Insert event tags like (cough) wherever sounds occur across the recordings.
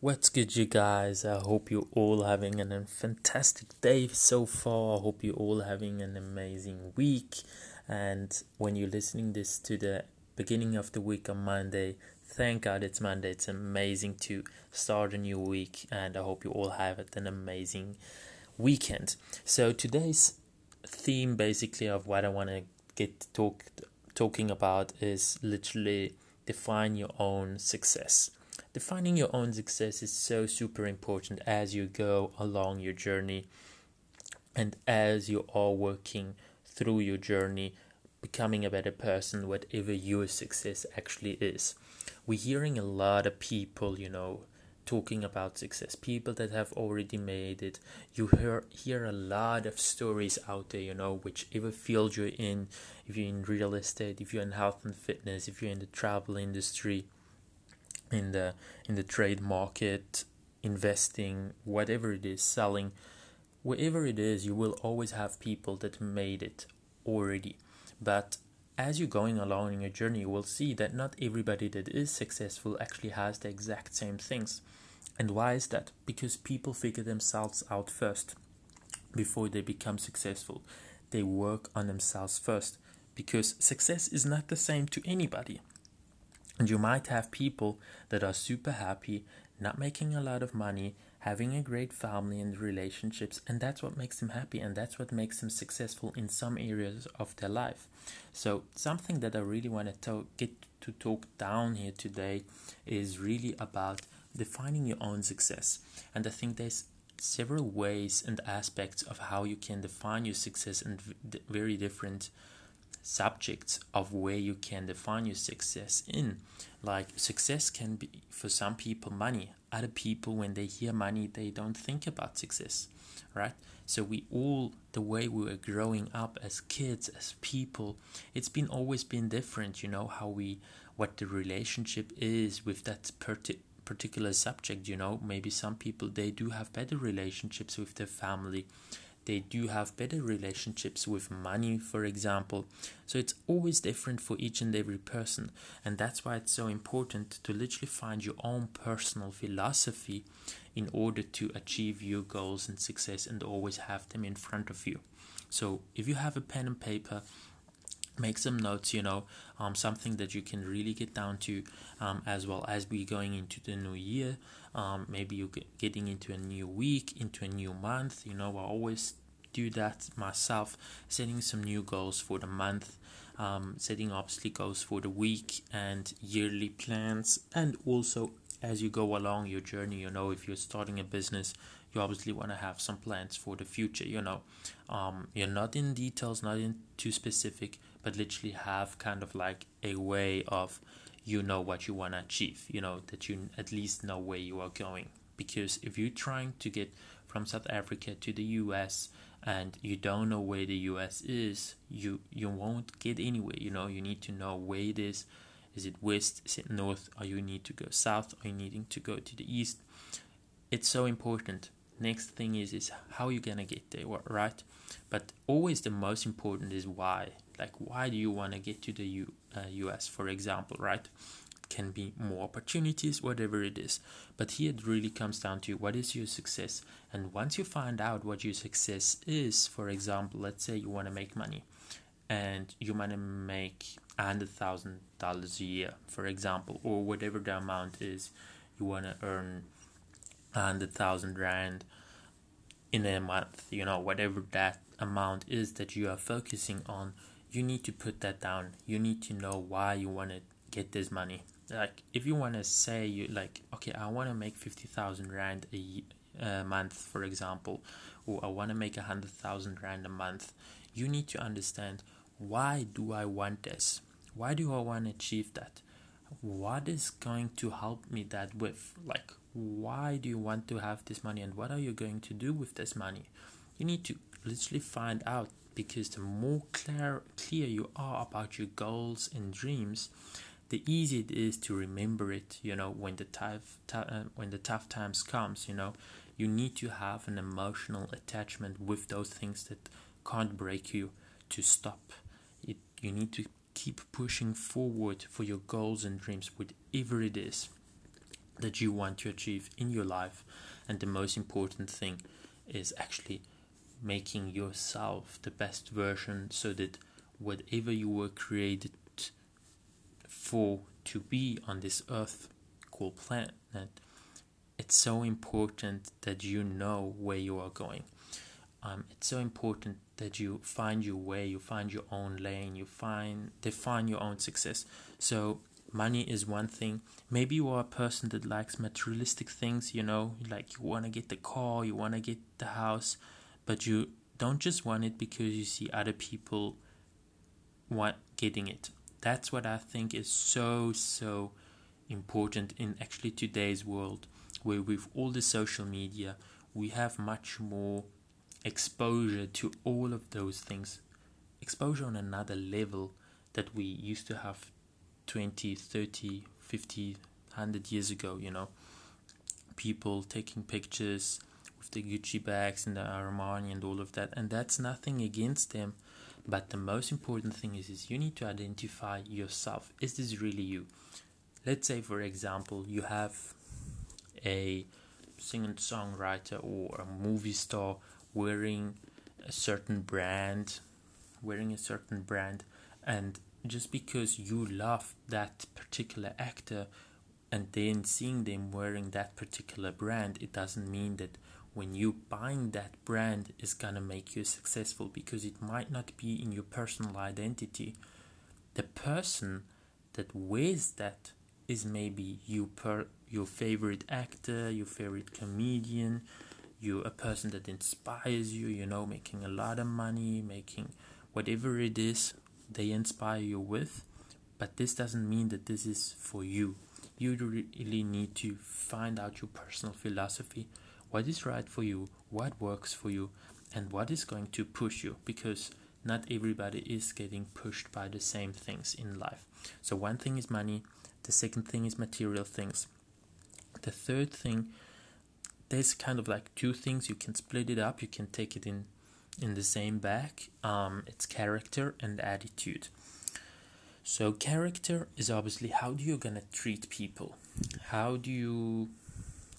What's good, you guys? I hope you're all having a fantastic day so far. I hope you're all having an amazing week. And when you're listening this to the beginning of the week on Monday, thank God it's Monday. It's amazing to start a new week, and I hope you all have an amazing weekend. So today's theme, basically, of what I want to get talk talking about is literally define your own success defining your own success is so super important as you go along your journey and as you are working through your journey becoming a better person whatever your success actually is. We're hearing a lot of people you know talking about success. People that have already made it. You hear hear a lot of stories out there you know whichever field you're in if you're in real estate if you're in health and fitness if you're in the travel industry in the in the trade market, investing, whatever it is, selling, wherever it is, you will always have people that made it already. But as you're going along in your journey, you will see that not everybody that is successful actually has the exact same things. And why is that? Because people figure themselves out first before they become successful. They work on themselves first because success is not the same to anybody. And you might have people that are super happy, not making a lot of money, having a great family and relationships, and that's what makes them happy and that's what makes them successful in some areas of their life. So, something that I really want to get to talk down here today is really about defining your own success. And I think there's several ways and aspects of how you can define your success and very different subjects of where you can define your success in. Like success can be for some people money. Other people when they hear money they don't think about success. Right? So we all the way we were growing up as kids, as people, it's been always been different, you know, how we what the relationship is with that particular subject, you know. Maybe some people they do have better relationships with their family they do have better relationships with money, for example. So it's always different for each and every person. And that's why it's so important to literally find your own personal philosophy in order to achieve your goals and success and always have them in front of you. So if you have a pen and paper, make some notes you know um, something that you can really get down to um, as well as we going into the new year. Um, maybe you're getting into a new week into a new month you know. I always do that myself setting some new goals for the month um, setting obviously goals for the week and yearly plans. And also as you go along your journey you know if you're starting a business you obviously want to have some plans for the future you know. Um, you're not in details not in too specific but literally have kind of like a way of you know what you want to achieve you know that you at least know where you are going. Because if you're trying to get from South Africa to the US and you don't know where the US is you you won't get anywhere you know. You need to know where it is. Is it west? Is it north? Or you need to go south? Or you needing to go to the east? It's so important. Next thing is is how you're gonna get there right? But always the most important is why like why do you want to get to the U, uh, us for example right? Can be more opportunities whatever it is. But here it really comes down to what is your success? And once you find out what your success is for example let's say you want to make money and you want to make a hundred thousand dollars a year for example or whatever the amount is you want to earn a hundred thousand rand in a month you know whatever that amount is that you are focusing on you need to put that down. You need to know why you want to get this money. Like if you want to say you like okay i want to make 50000 rand a, month for example or i want to make a 100000 rand a month you need to understand why do i want this? Why do i want to achieve that? What is going to help me that with? Like why do you want to have this money and what are you going to do with this money? You need to literally find out because the more clear clear you are about your goals and dreams the easier it is to remember it you know when the tough uh, when the tough times comes you know you need to have an emotional attachment with those things that can't break you to stop it you need to keep pushing forward for your goals and dreams whatever it is that you want to achieve in your life. And the most important thing is actually making yourself the best version so that whatever you were created for to be on this earth called planet, it's so important that you know where you are going. Um, it's so important that you find your way, you find your own lane, you find define your own success. So money is one thing. Maybe you are a person that likes materialistic things, you know, like you want to get the car, you want to get the house, but you don't just want it because you see other people want getting it. That's what I think is so so important in actually today's world where with all the social media we have much more exposure to all of those things exposure on another level that we used to have 20 30 50 100 years ago you know people taking pictures the Gucci bags and the Armani and all of that and that's nothing against them but the most important thing is, is you need to identify yourself. Is this really you? Let's say for example you have a singer songwriter or a movie star wearing a certain brand wearing a certain brand and just because you love that particular actor and then seeing them wearing that particular brand it doesn't mean that when you buying that brand is gonna make you successful because it might not be in your personal identity. The person that wears that is maybe you per your favorite actor your favorite comedian you a person that inspires you you know making a lot of money making whatever it is they inspire you with. But this doesn't mean that this is for you. You really need to find out your personal philosophy what is right for you what works for you and what is going to push you because not everybody is getting pushed by the same things in life. So one thing is money the second thing is material things. The third thing there's kind of like two things you can split it up you can take it in in the same bag um, it's character and attitude. So character is obviously how do you gonna treat people? How do you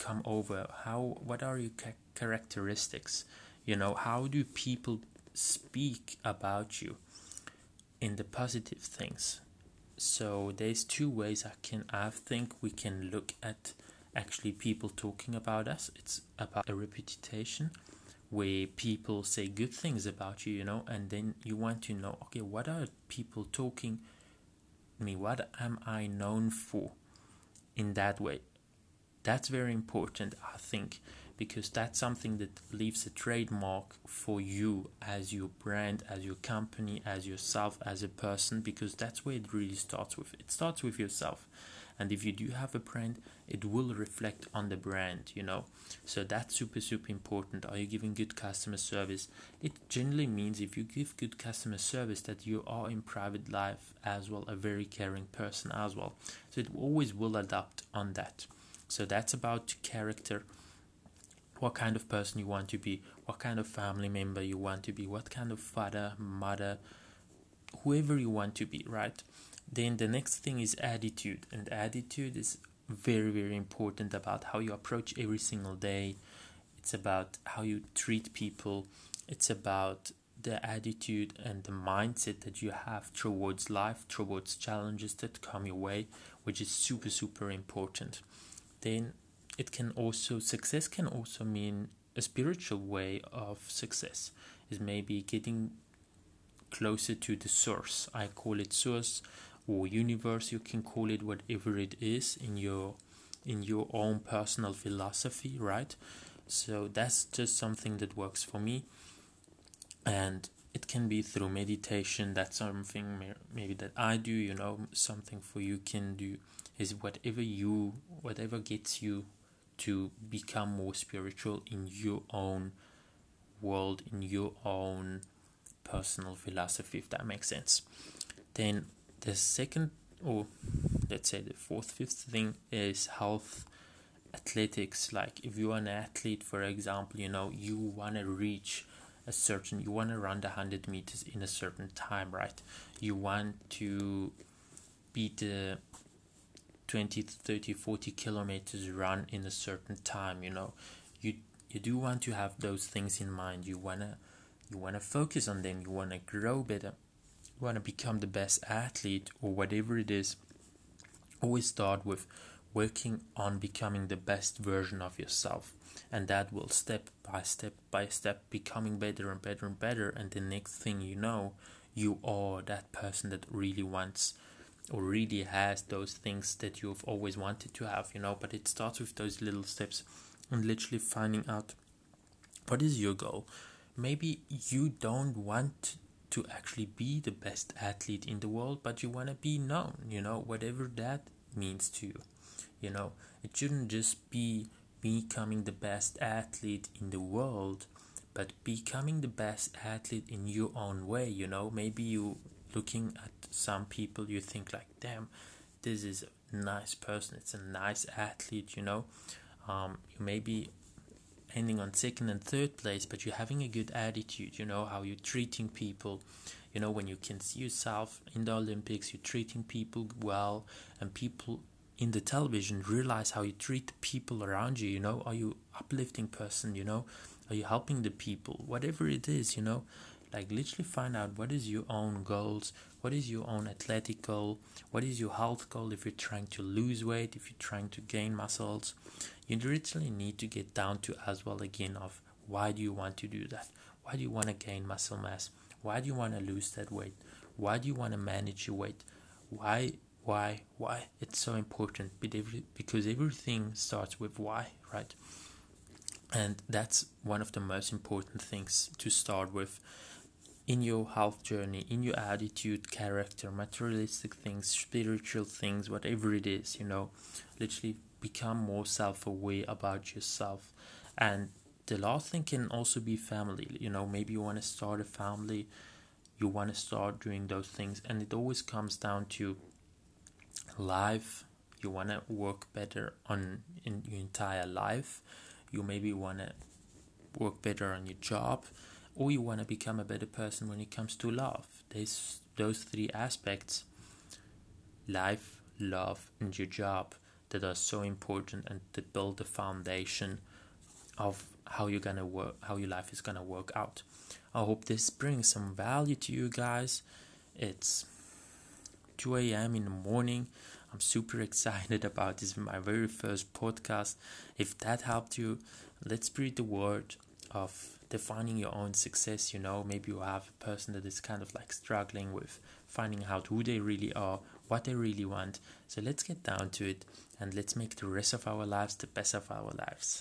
come over how what are your characteristics you know how do people speak about you in the positive things so there's two ways i can i think we can look at actually people talking about us. It's about a reputation where people say good things about you, you know, and then you want to know, okay, what are people talking me? What am I known for in that way? That's very important, I think, because that's something that leaves a trademark for you as your brand, as your company, as yourself, as a person, because that's where it really starts with. It starts with yourself. And if you do have a brand it will reflect on the brand you know? So that's super super important. Are you giving good customer service? It generally means if you give good customer service that you are in private life as well a very caring person as well. So it always will adapt on that so that's about character what kind of person you want to be what kind of family member you want to be what kind of father mother whoever you want to be right then the next thing is attitude, and attitude is very, very important about how you approach every single day. It's about how you treat people. It's about the attitude and the mindset that you have towards life, towards challenges that come your way, which is super, super important. Then it can also, success can also mean a spiritual way of success, is maybe getting closer to the source. I call it source or universe you can call it whatever it is in your in your own personal philosophy right? So that's just something that works for me. And can be through meditation that's something maybe that i do you know something for you can do is whatever you whatever gets you to become more spiritual in your own world in your own personal philosophy if that makes sense. Then the second or let's say the fourth fifth thing is health athletics. Like if you're an athlete for example you know you want to reach a certain you want to run the 100 meters in a certain time right? You want to beat the 20 30 40 kilometers run in a certain time you know? You you do want to have those things in mind. You want to you want to focus on them. You want to grow better. You want to become the best athlete or whatever it is. Always start with working on becoming the best version of yourself and that will step by step by step becoming better and better and better and the next thing you know you are that person that really wants or really has those things that you've always wanted to have, you know. But it starts with those little steps and literally finding out what is your goal. Maybe you don't want to actually be the best athlete in the world, but you want to be known, you know, whatever that means to you. You know, it shouldn't just be becoming the best athlete in the world, but becoming the best athlete in your own way, you know. Maybe you looking at some people you think like damn this is a nice person. It's a nice athlete you know. Um, you may be ending on second and third place but you're having a good attitude you know how you're treating people. You know when you can see yourself in the olympics you're treating people well and people in the television realize how you treat the people around you you know? Are you uplifting person you know? Are you helping the people? Whatever it is you know? Like literally find out what is your own goals what is your own athletic goal what is your health goal if you're trying to lose weight if you're trying to gain muscles. You literally need to get down to as well again of why do you want to do that? Why do you want to gain muscle mass? Why do you want to lose that weight? Why do you want to manage your weight? Why why why it's so important because everything starts with why right and that's one of the most important things to start with in your health journey, in your attitude, character, materialistic things, spiritual things, whatever it is, you know, literally become more self aware about yourself. And the last thing can also be family. You know, maybe you want to start a family, you want to start doing those things, and it always comes down to life. You want to work better on in your entire life. You maybe want to work better on your job or you want to become a better person when it comes to love. There's those three aspects life, love, and your job that are so important and that build the foundation of how you're gonna work, how your life is gonna work out. I hope this brings some value to you guys. It's 2 a.m. in the morning. I'm super (laughs) excited about this, my very first podcast. If that helped you, let's spread the word of defining your own success. You know, maybe you have a person that is kind of like struggling with finding out who they really are, what they really want. So let's get down to it and let's make the rest of our lives the best of our lives.